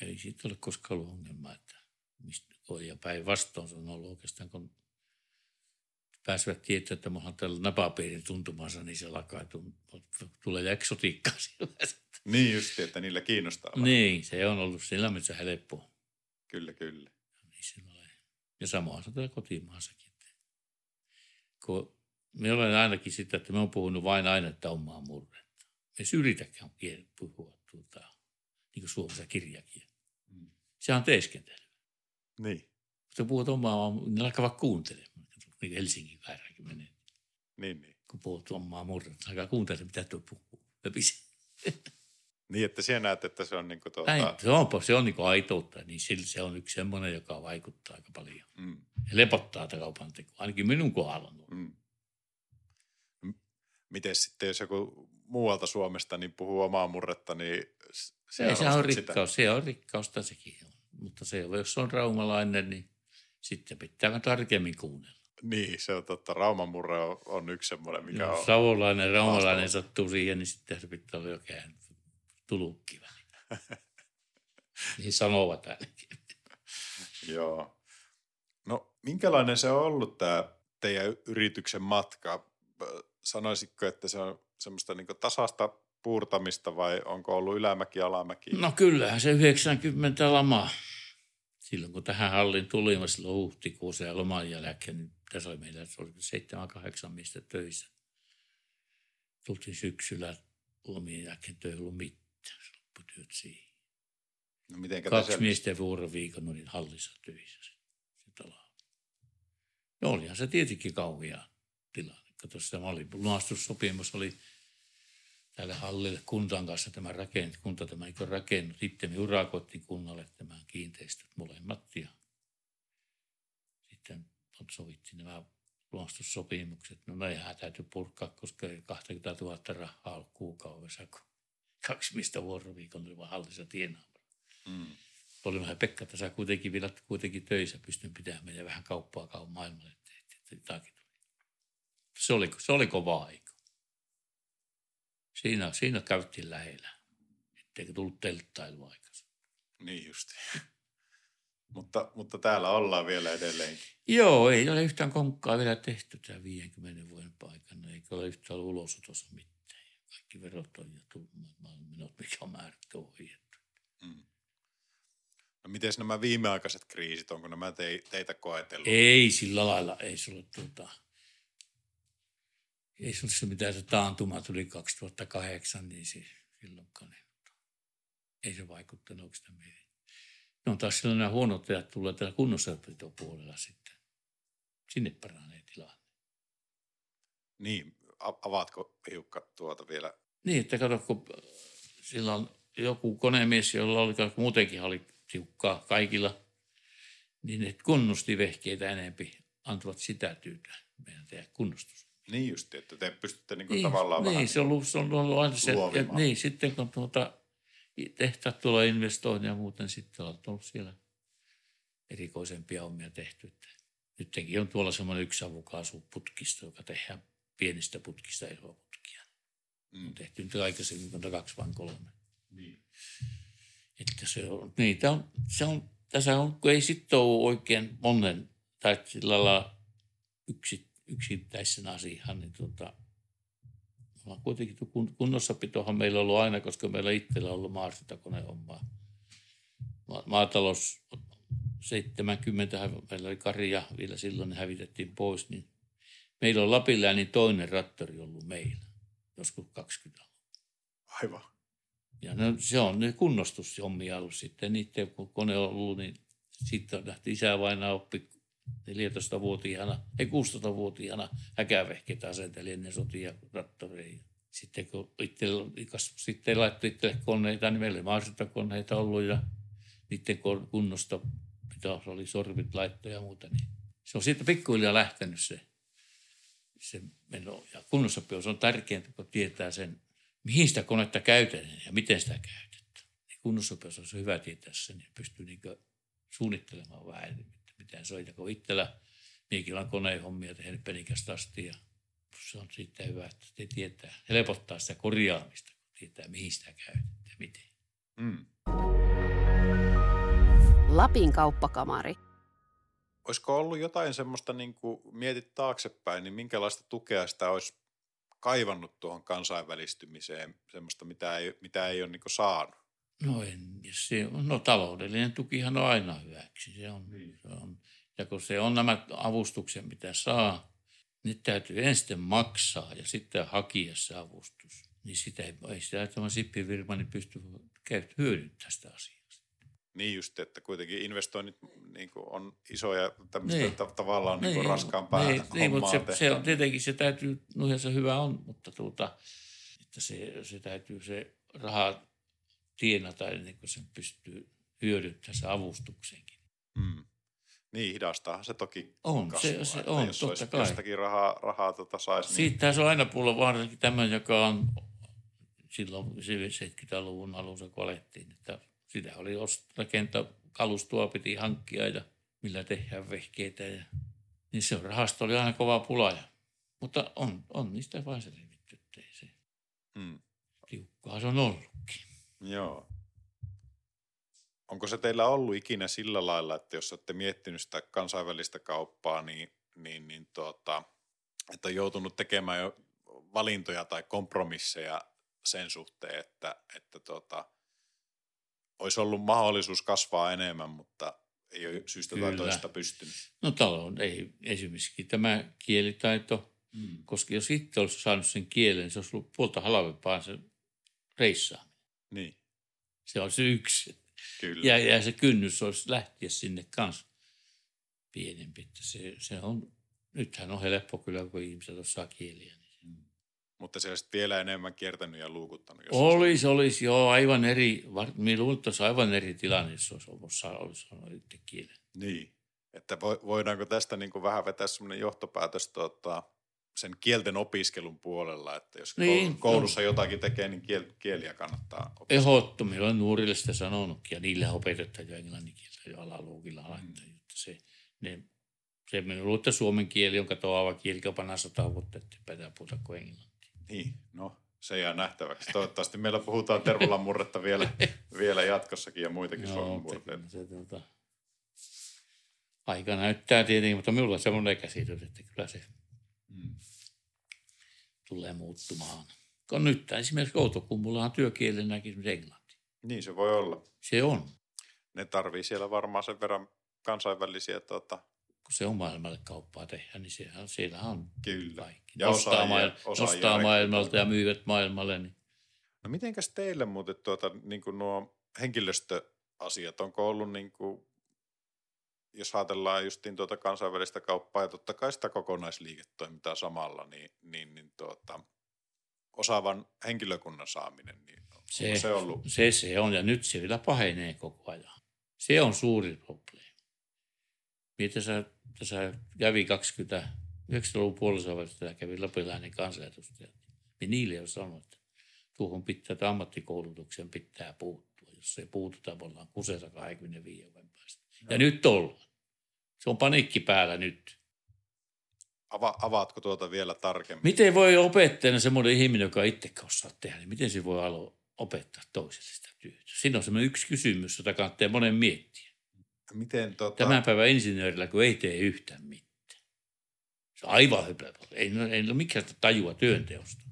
ei siitä ole koskaan ollut ongelmaa, että mistä on. Ja päinvastoin se on ollut oikeastaan, kun pääsevät tietää, että mulla on tällä napapiirin tuntumansa, niin se alkaa, tulee eksotiikkaa sillä. Niin just, että niillä kiinnostaa. varmaan. Niin, se on ollut sillä mielessä helppoa. Kyllä, kyllä. Niin sillä lailla. Ja samoin se täällä kotimaassakin. Kun me olen ainakin sitä, että me on puhunut vain aina, että omaa murretta. Me ei yritäkään puhua tuota, niin kuin Suomessa kirjakin. Mm. Se on teeskentely. Niin, Kun puhut omaa, niin alkavat kuuntelemaan. Niin Helsingin vääränkin menee. niin, niin. Kun puhut omaa murretta, alkaa kuuntelemaan, mitä tuo puhuu. Niin, että sinä näet, että se on niin kuin Näin, tuota, se on, se on niin aitoutta, niin sillä se on yksi semmoinen, joka vaikuttaa aika paljon. mm, Ja lepottaa tätä kaupan tekoa, ainakin minun kohdalla. on ollut. mm. Miten sitten, jos joku muualta Suomesta niin puhuu omaa murretta, niin Se, ei, se on rikkaus, se on rikkausta sekin. Mutta se, jos on raumalainen, niin sitten pitää vähän tarkemmin kuunnella. Niin, se on totta. Rauman murre on, on yksi semmoinen, mikä Jos on. savolainen, raumalainen haastava. sattuu siihen, niin sitten se pitää olla jokin tulukki niin sanovat ainakin. Joo. No, minkälainen se on ollut tämä teidän yrityksen matka? Sanoisitko, että se on semmoista niin tasasta puurtamista vai onko ollut ylämäki, alamäki? No kyllähän se 90 lama. Silloin kun tähän hallin tulimme silloin huhtikuussa ja loman jälkeen, niin tässä oli meillä se oli seitsemän, kahdeksan miestä töissä. Tultiin syksyllä lomien jälkeen töihin ollut mitään. Se loppui työt siihen. No, mitenkä Kaksi te miestä vuoroviikon olin hallissa töissä. se- se talo. No olihan se tietenkin kauhea tilanne. Kato, se oli, lunastussopimus oli tälle hallille kuntan kanssa tämä rakennut, kunta tämä eikö rakennut. Sitten me urakoitti kunnalle tämän kiinteistöt molemmat ja sitten sovittiin nämä lunastussopimukset. No nehän täytyy purkaa, koska ei 20 000 rahaa ollut kuukaudessa, kun kaksi mistä vuoroviikon oli vaan hallissa tienaamaan Mm. oli vähän Pekka tässä kuitenkin vielä kuitenkin töissä, pystyn pitämään ja vähän kauppaa kauan maailmalle, että, jotakin. Se oli, se oli kova aika. Siinä, siinä käytiin lähellä, etteikö tullut telttailu aikaisemmin. Niin justi. mutta, mutta täällä ollaan vielä edelleenkin. Joo, ei ole yhtään konkkaa vielä tehty tämän 50 vuoden aikana, eikä ole yhtään ollut ulosotossa mitään. Kaikki verot on ja tullut, mikä on määrätty ohjettu. Mm. No, miten nämä viimeaikaiset kriisit, onko nämä te, teitä koetellut? Ei sillä lailla, ei se ole tuota, ei se ole se taantuma tuli 2008, niin se silloinkaan ei, ei se vaikuttanut oikeastaan meihin. No on taas silloin nämä huonot ajat tulee täällä kunnossapitopuolella sitten. Sinne paranee tilanne. Niin, avaatko hiukka tuota vielä? Niin, että kato, kun sillä on joku konemies, jolla oli muutenkin oli tiukkaa kaikilla, niin ne kunnosti vehkeitä enempi, antavat sitä työtä meidän tehdä kunnostus. Niin justi, että te pystytte niin kuin Niin, tavallaan niin, vähän... se on ollut, se on ollut aina se, luovimaan. niin, sitten kun tuota, tehtaat tulee investoinnin ja muuten sitten on ollut siellä erikoisempia hommia tehty. Että nytkin on tuolla semmoinen yksi avukaasuputkisto, joka tehdään pienistä putkista isoa putkia. Mm. On tehty nyt aikaisemmin, kaksi vai kolme. Niin. Että se on, niitä on, se on, tässä on, kun ei sitten ole oikein monen, tai sillä lailla yksi, yksittäisen asian, niin me ollaan kuitenkin kun- kunnossapitohan meillä on ollut aina, koska meillä itsellä on ollut maastontakonehommaa. Ma- Maatalous 70, meillä oli karja vielä silloin, ne hävitettiin pois, niin meillä on Lapilla niin toinen rattori ollut meillä, joskus 20 Aivan. ja ne, se on ne kunnostushommia ollut sitten. Niiden, kun kone on ollut, niin sitten lähti isä vain oppi 14-vuotiaana, ei 16-vuotiaana häkävehkeitä asenteli ennen sotia traktoreihin. Sitten kun itse, sitten laittoi itselle koneita, niin meillä oli maastokoneita ollut ja niiden kunnosta pitäisi oli sorvit laittoja ja muuta. Niin se on siitä pikkuhiljaa lähtenyt se. se meno ja kunnossapito on tärkeintä, kun tietää sen, mihin sitä konetta käytetään ja miten sitä käytetään. Niin kunnossapito on se hyvä tietää sen ja pystyy niin suunnittelemaan vähän, miten se on. Ja kun itsellä niinkin on koneen hommia tehnyt penikästä asti ja se on sitten hyvä, että te tietää, helpottaa sitä korjaamista, kun tietää mihin sitä käytetään ja miten. Mm. Lapin kauppakamari. Olisiko ollut jotain semmoista, niin kuin mietit taaksepäin, niin minkälaista tukea sitä olisi kaivannut tuohon kansainvälistymiseen, semmoista, mitä ei, mitä ei ole niin saanut? No, en, se, no taloudellinen tukihan on aina hyväksi. Se on, niin. se on, ja kun se on nämä avustukset, mitä saa, niin täytyy ensin maksaa ja sitten hakia se avustus. Niin sitä ei, ei sitä tämä Sippi Virmani pysty hyödyntämään sitä asiaa. Niin just, että kuitenkin investoinnit niin on isoja tämmöistä niin. tavallaan niin. Niin raskaampaa niin, niin, mutta se, se, on tietenkin, se täytyy, no se hyvä on, mutta tuota, että se, se täytyy se raha tienata ennen kuin sen pystyy hyödyntämään se avustuksenkin. Mm. Niin, hidastahan se toki on. Kasvua, se, se on, jos totta kai. jostakin rahaa, rahaa tota saisi. Niin... Siitähän se on aina pulla varsinkin tämän, joka on silloin 70-luvun alussa, kun alettiin, että sitä oli rakentaa kalustoa piti hankkia ja millä tehdään vehkeitä. Ja, niin se rahasto oli aina kova pula. Ja, mutta on, on niistä vain selvitty, ettei se. Hmm. Tiukkaa se on ollutkin. Joo. Onko se teillä ollut ikinä sillä lailla, että jos olette miettinyt sitä kansainvälistä kauppaa, niin, niin, niin tuota, että on joutunut tekemään jo valintoja tai kompromisseja sen suhteen, että, että tuota, olisi ollut mahdollisuus kasvaa enemmän, mutta ei ole syystä Kyllä. tai toista pystynyt. No talon ei esimerkiksi tämä kielitaito, hmm. koska jos itse olisi saanut sen kielen, se olisi ollut puolta halvempaa se reissaaminen. Niin. Se on se yksi. Kyllä. Ja, ja se kynnys olisi lähteä sinne kanssa pienempi. Että se, se on, nythän on helppo kyllä, kun ihmiset osaa kieliä. Niin mutta se olisi vielä enemmän kiertänyt ja luukuttanut. Jos olisi, olisi, joo, aivan eri, minä luulen, että olisi aivan eri tilanne, jos olisi ollut olisi itse kielen. Niin, että voidaanko tästä niin kuin vähän vetää sellainen johtopäätös tuota, sen kielten opiskelun puolella, että jos niin, koulussa no. jotakin tekee, niin kiel, kieliä kannattaa opiskella. Ehdottomasti, olen nuorille sitä sanonutkin, ja niille opetetaan jo englannin kieltä jo alaluokilla mm. se, ne, se minun että suomen kieli on katoava kieli, joka panna sata vuotta, että pitää puhuta kuin englannin. Niin, no se jää nähtäväksi. Toivottavasti meillä puhutaan Tervolan murretta vielä, vielä jatkossakin ja muitakin no, Suomen murteita. Se, tuota, aika näyttää tietenkin, mutta minulla on semmoinen käsitys, että kyllä se mm. Tulee muuttumaan. Kun nyt esimerkiksi Outokummulla on työkielenäkin esimerkiksi englanti. Niin se voi olla. Se on. Ne tarvii siellä varmaan sen verran kansainvälisiä tuota, kun se on maailmalle kauppaa tehdä, niin siellä, siellä on Kyllä. kaikki. Ja nostaa, osaajia, maailma, osaajia nostaa maailmalta ja myyvät maailmalle. Niin. No mitenkäs teille muuten tuota, niin kuin nuo henkilöstöasiat, onko ollut niin kuin, jos ajatellaan justiin tuota kansainvälistä kauppaa ja totta kai sitä kokonaisliiketoimintaa samalla, niin, niin, niin tuota, osaavan henkilökunnan saaminen, niin se, se, ollut? se, se on ja nyt se vielä pahenee koko ajan. Se on suuri probleemi. Miten sä tässä kävi 20, 90-luvun puolessa välistä kävi lapilainen kansanedustaja. Niin niille on sanonut, että tuohon pitää, että ammattikoulutuksen pitää puuttua. Jos ei puututa, me ollaan kuseessa 25 vuoden päästä. No. Ja nyt ollaan. Se on paniikki päällä nyt. Ava, avaatko tuota vielä tarkemmin? Miten voi opettajana semmoinen ihminen, joka itse osaa tehdä, niin miten se voi aloa opettaa toiselle sitä työtä? Siinä on semmoinen yksi kysymys, jota kannattaa monen miettiä. Miten, tota... Tämän päivän insinöörillä, kun ei tee yhtään mitään. Se on aivan höpö. Ei, ei ole mikään tajua työnteosta.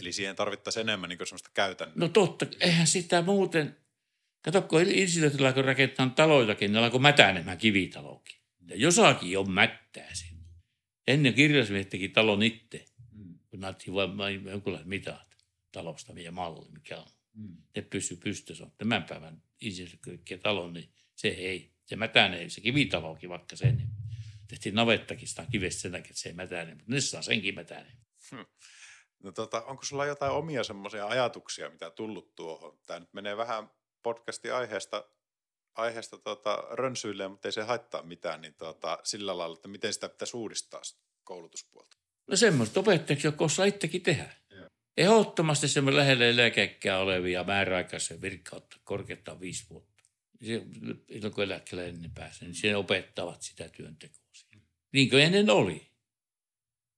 Eli siihen tarvittaisiin enemmän niin sellaista käytännöä. No totta, eihän sitä muuten. Kato, kun insinöörillä kun rakentaa taloitakin, niin alkoi mätänemään kivitalokin. Ja jossakin on mättää siinä. Ennen kirjasmiehet teki talon itse, mm. kun näytti vain jonkunlaiset mitat talosta, mikä malli, mikä on. Mm. Ne pysy pystyssä. Tämän päivän insinööri talon, niin se ei se mätänee, se kivitalokin vaikka sen. Tehtiin navettakin sitä kivestä sen takia, että se ei mätäne, mutta ne saa senkin mätäne. Hmm. No tota, onko sulla jotain omia semmoisia ajatuksia, mitä tullut tuohon? Tämä nyt menee vähän podcastin aiheesta, aiheesta tota, rönsyille, mutta ei se haittaa mitään, niin tota, sillä lailla, että miten sitä pitäisi uudistaa koulutuspuolta? No semmoista opettajaksi, joka osaa itsekin tehdä. Ehdottomasti semmoinen lähellä eläkeikää olevia määräaikaisen virkautta korkeuttaa viisi vuotta. Silloin kun eläkkeelle ennen pääsee, niin se opettavat sitä työntekoa. Niin kuin ennen oli.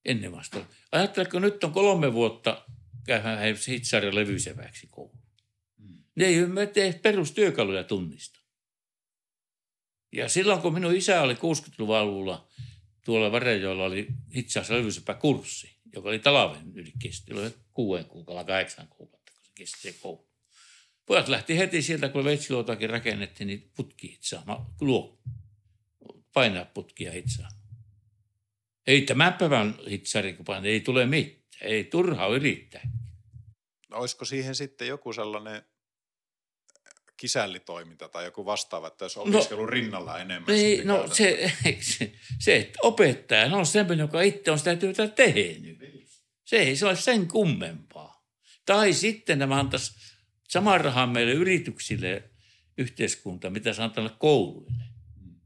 Ennen vasta. Ajatteletko, nyt on kolme vuotta käydään hitsarja levyiseväksi koulu. Mm. Ne ei tee perustyökaluja tunnista. Ja silloin, kun minun isä oli 60-luvun alulla, tuolla Varejoilla oli hitsas levysepä kurssi, joka oli talven yli kesti. Oli kuuden kuukautta, kahdeksan kuukautta, kun se kesti se koulu. Pojat lähti heti sieltä, kun veitsiluotakin rakennettiin, niin putki hitsaamaan, luo, painaa putkia hitsaamaan. Ei tämän päivän hitsarikupan, ei tule mitään. Ei turha yrittää. No, olisiko siihen sitten joku sellainen kisällitoiminta tai joku vastaava, että jos opiskelu no, rinnalla enemmän. Ei, no se, se, se, että opettaja on semmoinen, joka itse on sitä työtä tehnyt. Se ei se ole sen kummempaa. Tai sitten nämä antaisi saman rahan meille yrityksille yhteiskunta, mitä se antaa kouluille. Mm.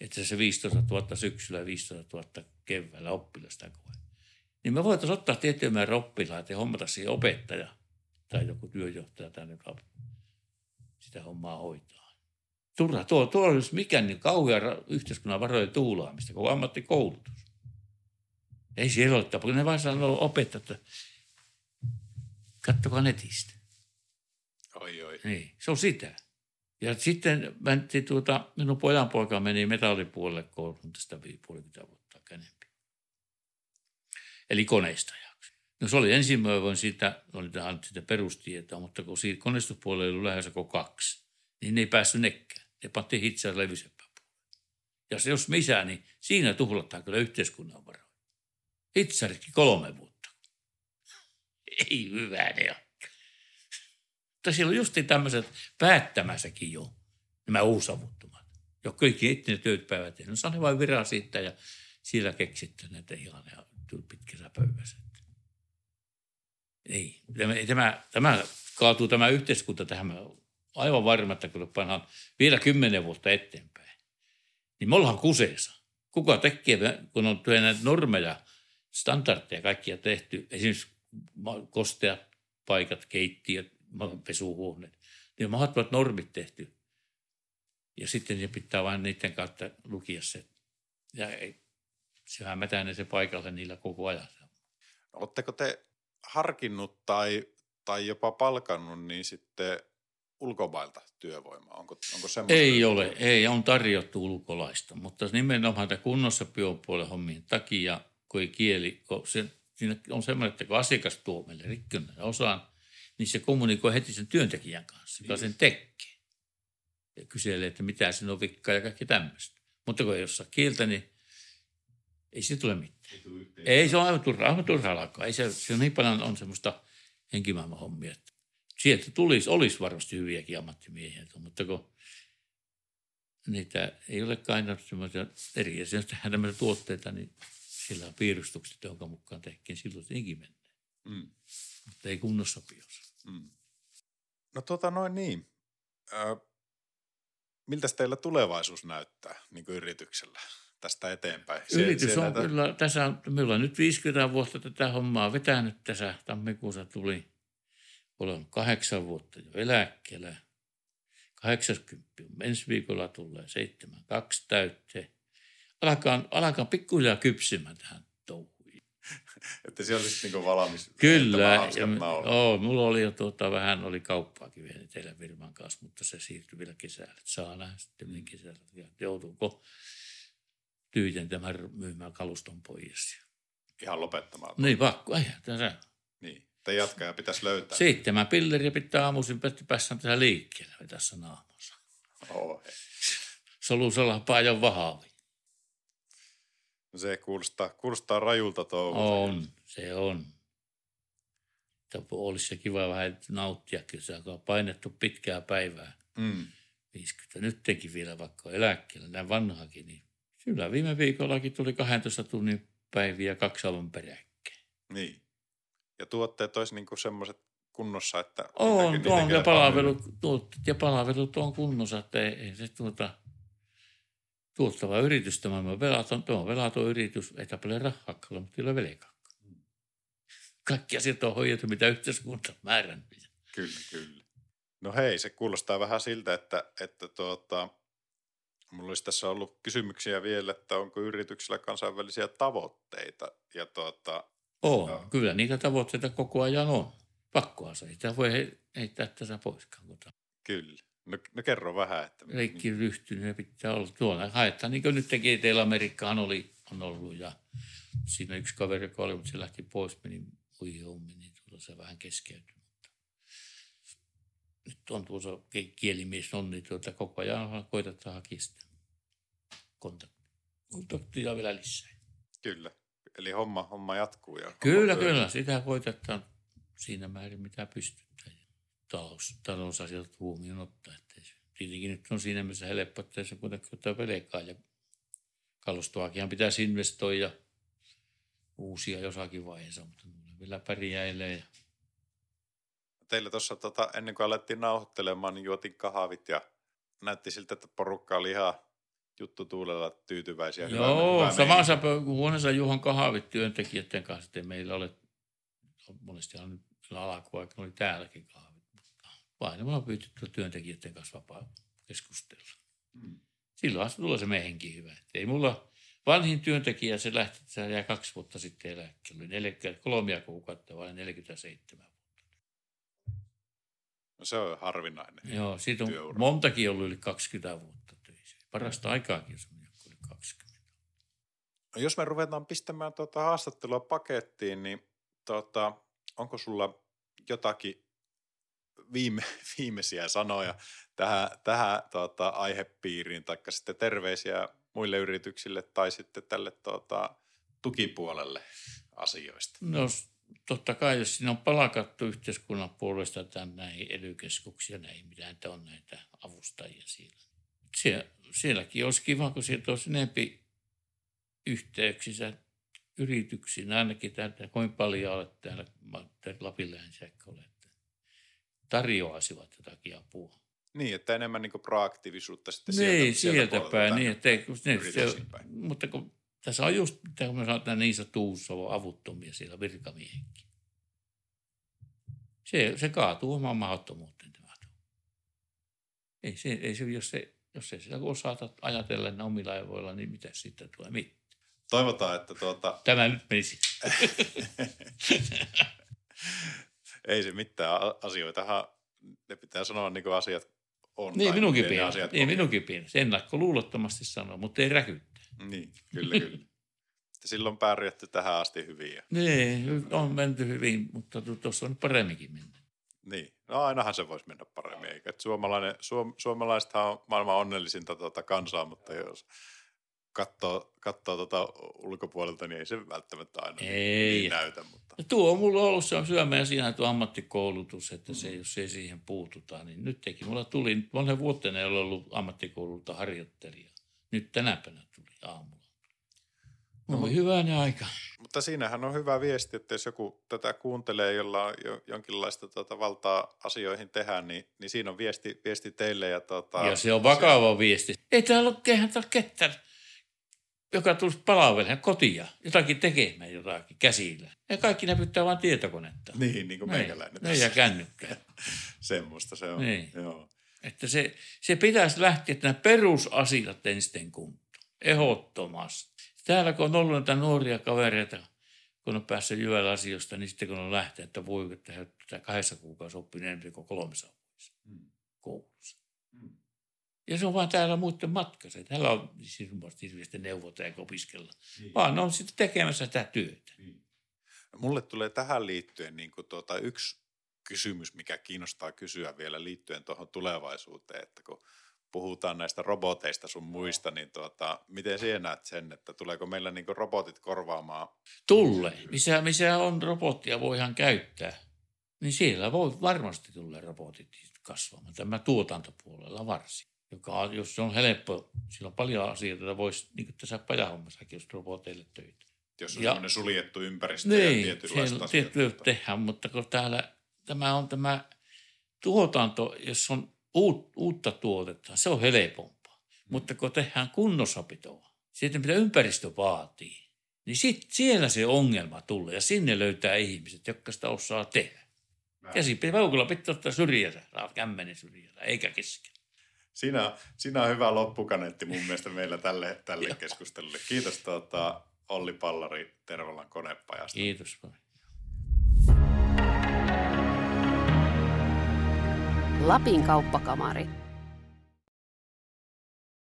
Että se 15 000 syksyllä ja 15 000 keväällä oppilasta koe. Niin me voitaisiin ottaa tiettyä määrä oppilaita ja hommata siihen opettaja tai joku työjohtaja tai joka sitä hommaa hoitaa. Turha, tuo, tuo olisi mikään niin kauhea yhteiskunnan varojen tuulaamista, kuin ammattikoulutus. Ei siellä ole tapa, ne vaan sanoo opettajat, että kattokaa netistä. Oi, oi. Niin, se on sitä. Ja sitten mentiin tuota, minun pojan poika meni metallipuolelle kouluun tästä puolikymmentä vuotta enempi. Eli koneistajaksi. No se oli ensimmäinen siitä, oli tähän sitä perustietoa, mutta kun siitä koneistuspuolella oli lähes kaksi, niin ne ei päässyt nekkään. Ne pantiin hitsää levysempään Ja se jos missä, niin siinä tuhlataan kyllä yhteiskunnan varoja. Hitsaritkin kolme vuotta. Ei hyvä ne ole. Mutta siellä on justi tämmöiset päättämässäkin jo, nämä uusavuttomat. Jo kaikki itse ne työt päivät tehnyt. No, vain viran siitä ja siellä keksitte näitä ihan pitkässä pöydässä. Ei. Tämä, tämä, tämä kaatuu tämä yhteiskunta tähän aivan varma, että kun pannaan vielä kymmenen vuotta eteenpäin, niin me ollaan kuseessa. Kuka tekee, kun on näitä normeja, standardeja kaikkia tehty, esimerkiksi kosteat paikat, keittiöt, pesuhuoneet, niin mahdottomat normit tehty. Ja sitten ne pitää vain niiden kautta lukia se. Ja ei, sehän mätänee se paikalle niillä koko ajan. Oletteko te harkinnut tai, tai jopa palkannut niin sitten ulkomailta työvoimaa? Onko, onko ei ole, ei, on tarjottu ulkolaista, mutta nimenomaan tämä kunnossa biopuolen hommien takia, kun ei kieli, kun se, siinä on semmoinen, että kun asiakas tuo meille rikkynnän osaan, niin se kommunikoi heti sen työntekijän kanssa, joka sen tekee. Ja kyselee, että mitä sinun on vikkaa ja kaikki tämmöistä. Mutta kun ei osaa kieltä, niin ei se tule mitään. Ei, se on aivan turha, aivan turha alkaa. Ei se, se on niin paljon on semmoista henkimaailman hommia, että sieltä tulisi, olisi varmasti hyviäkin ammattimiehiä, mutta kun niitä ei ole aina semmoisia eri, tämmöisiä tuotteita, niin sillä on piirustukset, jonka mukaan tehtiin silloin se mennään. Mm. Mutta ei kunnossa piossa. Mm. No tota noin niin. Ö, miltä teillä tulevaisuus näyttää niin kuin yrityksellä? Tästä eteenpäin. Yritys on näitä... kyllä, tässä on, meillä on nyt 50 vuotta tätä hommaa vetänyt tässä. Tammikuussa tuli, olen kahdeksan vuotta jo eläkkeellä. 80 ensi viikolla tulee 7, kaksi täytteen. Alkaa, alkaa pikkuhiljaa kypsymään tähän touhuun. että siellä olisi niin valmis. Kyllä. Ja, oo, mulla oli jo tuota, vähän oli kauppaakin vielä teillä firman kanssa, mutta se siirtyi vielä kesällä. Saa nähdä sitten kesällä. Joutuuko tyhjentämään myymään kaluston pois. Ihan lopettamaan. Niin, pakko. Ei, tässä. Niin, te jatkaa pitäisi löytää. Seitsemän pilleriä pitää aamuisin päässä tässä liikkeelle tässä naamassa. Oh, Solusella paljon vahavi. No se kuulostaa, kuulostaa rajulta touhulta. On, se on. Että olisi se kiva vähän nauttia, kun se on painettu pitkää päivää. Mm. 50. Nyt teki vielä vaikka eläkkeellä, näin vanhakin, niin Kyllä viime viikollakin tuli 12 tunnin päiviä kaksi alun peräkkäin. Niin. Ja tuotteet olisi niin semmoiset kunnossa, että... On, niitäkin, on ja palvelut, tuotteet ja palvelut on kunnossa, että ei, ei se tuota, tuottava yritys tämä on velaton, tuo on velaton yritys, ei tapele rahaa, mutta ole velkaa. kaikki asiat on hoidettu, mitä yhteiskunta on määrännyt. Kyllä, kyllä. No hei, se kuulostaa vähän siltä, että, että tuota, mulla olisi tässä ollut kysymyksiä vielä, että onko yrityksillä kansainvälisiä tavoitteita. Ja tuota, on, no. kyllä niitä tavoitteita koko ajan on. Pakkoa se, ei voi heittää tässä poiskaan. Mutta... Kyllä. No, no kerro vähän. Että... Leikki ryhtynyt pitää olla tuolla. Haetaan, niin kuin nyt teki Etelä-Amerikkaan oli, on ollut ja siinä yksi kaveri, joka oli, mutta se lähti pois, meni muihin niin tuolla se vähän keskeytyi. Nyt on tuossa kielimies on, niin tuota, koko ajan koitetaan hakea sitä kontaktia. kontaktia vielä lisää. Kyllä. Eli homma, homma jatkuu. Ja kyllä, homma kyllä. Sitä koitetaan siinä määrin, mitä pystytään. Talous, talousasiat huomioon ottaa. Että tietenkin nyt on siinä mielessä helppo, että se kuitenkin ottaa velkaa ja kalustoakin pitäisi investoida uusia jossakin vaiheessa, mutta vielä pärjäilee. Ja... Teillä tuossa tota, ennen kuin alettiin nauhoittelemaan, niin juotin kahvit ja näytti siltä, että porukka oli ihan juttu tuulella tyytyväisiä. Joo, hyvä, samassa huoneessa Juhan kahvit työntekijöiden kanssa, että meillä ole, monestihan nyt alkuaikana oli täälläkin kahvit, mutta vain me pyytetty työntekijöiden kanssa vapaa keskustella. Hmm. Silloin tulee se meihinkin hyvä. Ei mulla vanhin työntekijä, se lähti, se jäi kaksi vuotta sitten eläkkeelle, oli 40, kolmia kuukautta vai 47 vuotta. No se on harvinainen Joo, siitä on työura. montakin ollut yli 20 vuotta töissä. Parasta aikaakin on semmoinen, oli 20. No jos me ruvetaan pistämään tuota haastattelua pakettiin, niin tuota, onko sulla jotakin viime, viimeisiä sanoja tähän, tähän tuota, aihepiiriin, taikka sitten terveisiä muille yrityksille tai sitten tälle tuota, tukipuolelle asioista? No totta kai, jos siinä on palakattu yhteiskunnan puolesta tämän näihin ely näihin, mitä että on näitä avustajia siellä. Sie, sielläkin olisi kiva, kun sieltä olisi enempi yhteyksissä yrityksiin, ainakin täältä, kuinka paljon olet täällä Lapin olette, tarjoaisivat jotakin apua. Niin, että enemmän niin proaktiivisuutta sitten niin, sieltä, sieltä päin. Niin, että, niin, se, mutta kun tässä on just, kun me sanotaan niin sanottu avuttomia siellä virkamiehenkin. Se, se kaatuu omaan mahdottomuuteen tämä ei se, ei se, jos, se, jos ei sitä osata ajatella ne omilla aivoilla, niin mitä sitten tulee mitään. Toivotaan, että tuota... Tämä nyt menisi. ei se mitään asioitahan, ne pitää sanoa niin kuin asiat on. Niin, minunkin pieni. Niin, minunkin pieni. Se luulottomasti sanoo, mutta ei räkyttää. Niin, kyllä, kyllä. Silloin pärjätty tähän asti hyvin. Niin, on menty hyvin, mutta tuossa on paremminkin mennyt. Niin, no ainahan se voisi mennä paremmin. Eikä. Suomalainen, suom, suomalaisethan on maailman onnellisinta tuota kansaa, mutta jos katsoo, katsoo tuota ulkopuolelta, niin ei se välttämättä aina niin ei. niin näytä. Mutta. Ja tuo on mulla ollut, se on syömä ja siinä tuo ammattikoulutus, että se, jos ei siihen puututa, niin nyt teki. Mulla tuli, monen vuoteen ei ole ollut ammattikoululta harjoittelija. Nyt tänä päivänä tuli aamulla. No, oli hyvä aika. Mutta siinähän on hyvä viesti, että jos joku tätä kuuntelee, jolla on jo, jonkinlaista tuota valtaa asioihin tehdä, niin, niin siinä on viesti, viesti teille. Ja, tuota, ja se on vakava se... viesti. Ei täällä ole keihän ketään joka tulisi palvelemaan kotia, jotakin tekemään jotakin käsillä. Ja kaikki ne pitää vain tietokonetta. Niin, niin kuin meikäläinen. Ne ja kännykkää. Semmoista se on. Niin. Joo. Että se, se pitäisi lähteä, että nämä perusasiat ensin kuntoon. Ehdottomasti. Täällä kun on ollut näitä nuoria kavereita, kun on päässyt jyvällä asioista, niin sitten kun on lähtenyt, että voi, että he kahdessa kuukaudessa oppinut enemmän kuin kolmessa vuodessa hmm. koulussa. Ja se on vaan täällä muiden matkassa. Täällä on siis hirveästi neuvota eikä opiskella, niin. vaan ne on sitten tekemässä sitä työtä. Niin. Mulle tulee tähän liittyen niin kuin tuota, yksi kysymys, mikä kiinnostaa kysyä vielä liittyen tuohon tulevaisuuteen, että kun puhutaan näistä roboteista sun muista, niin tuota, miten sinä näet sen, että tuleeko meillä niin robotit korvaamaan? Tulee. Missä, missä on robottia voidaan käyttää, niin siellä voi varmasti tulla robotit kasvamaan. Tämä tuotantopuolella varsin joka jos se on helppo, sillä on paljon asioita, joita voisi, niin kuin tässä pajahommassakin, jos roboteille töitä. Jos on ja, suljettu ympäristö niin, ja tietynlaista asiat. tehdään, mutta kun täällä tämä on tämä tuotanto, jos on uut, uutta tuotetta, se on helpompaa. Hmm. Mutta kun tehdään kunnossapitoa, siitä mitä ympäristö vaatii, niin sit siellä se ongelma tulee ja sinne löytää ihmiset, jotka sitä osaa tehdä. Käsi peukulla pitää ottaa syrjässä, kämmenen syrjässä, eikä kesken. Siinä, siinä on hyvä loppukaneetti mun mielestä meillä tälle, tälle keskustelulle. Kiitos tuota, Olli Pallari Tervolan konepajasta. Kiitos. Lapin kauppakamari.